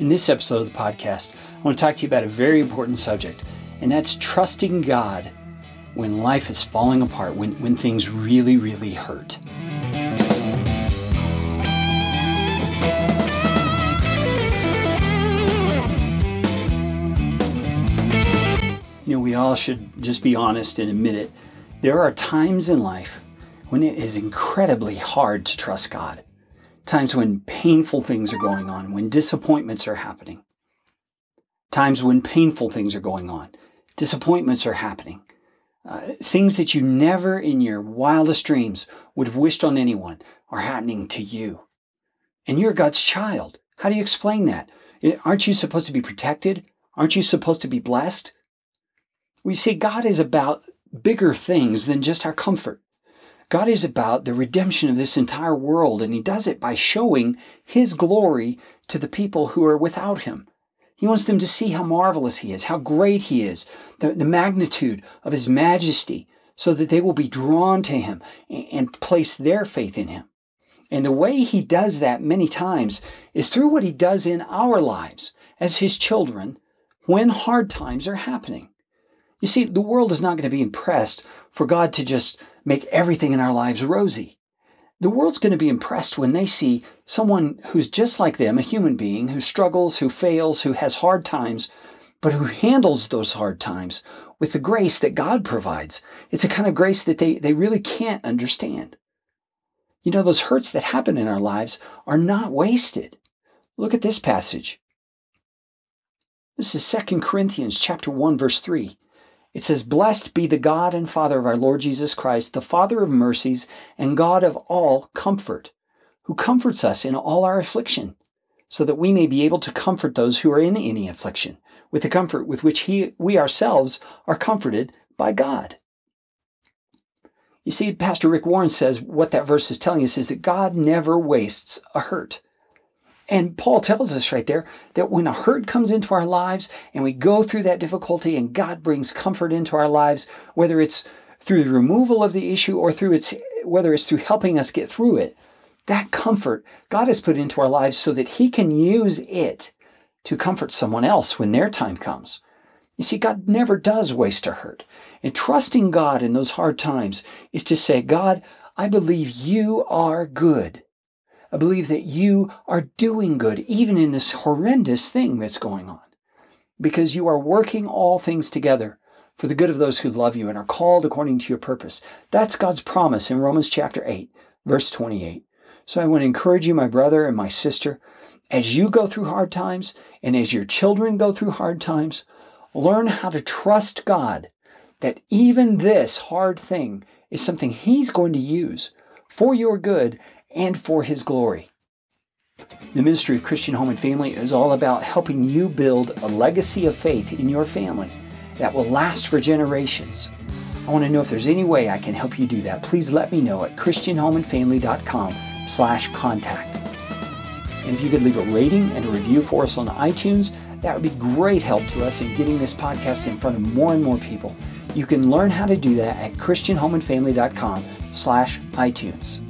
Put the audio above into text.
In this episode of the podcast, I want to talk to you about a very important subject, and that's trusting God when life is falling apart, when, when things really, really hurt. You know, we all should just be honest and admit it. There are times in life when it is incredibly hard to trust God. Times when painful things are going on, when disappointments are happening. Times when painful things are going on, disappointments are happening. Uh, things that you never in your wildest dreams would have wished on anyone are happening to you. And you're God's child. How do you explain that? Aren't you supposed to be protected? Aren't you supposed to be blessed? We see God is about bigger things than just our comfort. God is about the redemption of this entire world, and He does it by showing His glory to the people who are without Him. He wants them to see how marvelous He is, how great He is, the, the magnitude of His majesty, so that they will be drawn to Him and place their faith in Him. And the way He does that many times is through what He does in our lives as His children when hard times are happening. You see, the world is not going to be impressed for God to just make everything in our lives rosy. The world's going to be impressed when they see someone who's just like them, a human being, who struggles, who fails, who has hard times, but who handles those hard times with the grace that God provides. It's a kind of grace that they, they really can't understand. You know, those hurts that happen in our lives are not wasted. Look at this passage. This is 2 Corinthians chapter 1 verse 3. It says, Blessed be the God and Father of our Lord Jesus Christ, the Father of mercies and God of all comfort, who comforts us in all our affliction, so that we may be able to comfort those who are in any affliction, with the comfort with which he, we ourselves are comforted by God. You see, Pastor Rick Warren says what that verse is telling us is that God never wastes a hurt. And Paul tells us right there that when a hurt comes into our lives and we go through that difficulty and God brings comfort into our lives, whether it's through the removal of the issue or through its whether it's through helping us get through it, that comfort God has put into our lives so that he can use it to comfort someone else when their time comes. You see, God never does waste a hurt. And trusting God in those hard times is to say, God, I believe you are good. I believe that you are doing good, even in this horrendous thing that's going on, because you are working all things together for the good of those who love you and are called according to your purpose. That's God's promise in Romans chapter 8, verse 28. So I want to encourage you, my brother and my sister, as you go through hard times and as your children go through hard times, learn how to trust God that even this hard thing is something He's going to use for your good and for His glory. The ministry of Christian Home and Family is all about helping you build a legacy of faith in your family that will last for generations. I want to know if there's any way I can help you do that. Please let me know at christianhomeandfamily.com slash contact. And if you could leave a rating and a review for us on iTunes, that would be great help to us in getting this podcast in front of more and more people. You can learn how to do that at christianhomeandfamily.com slash iTunes.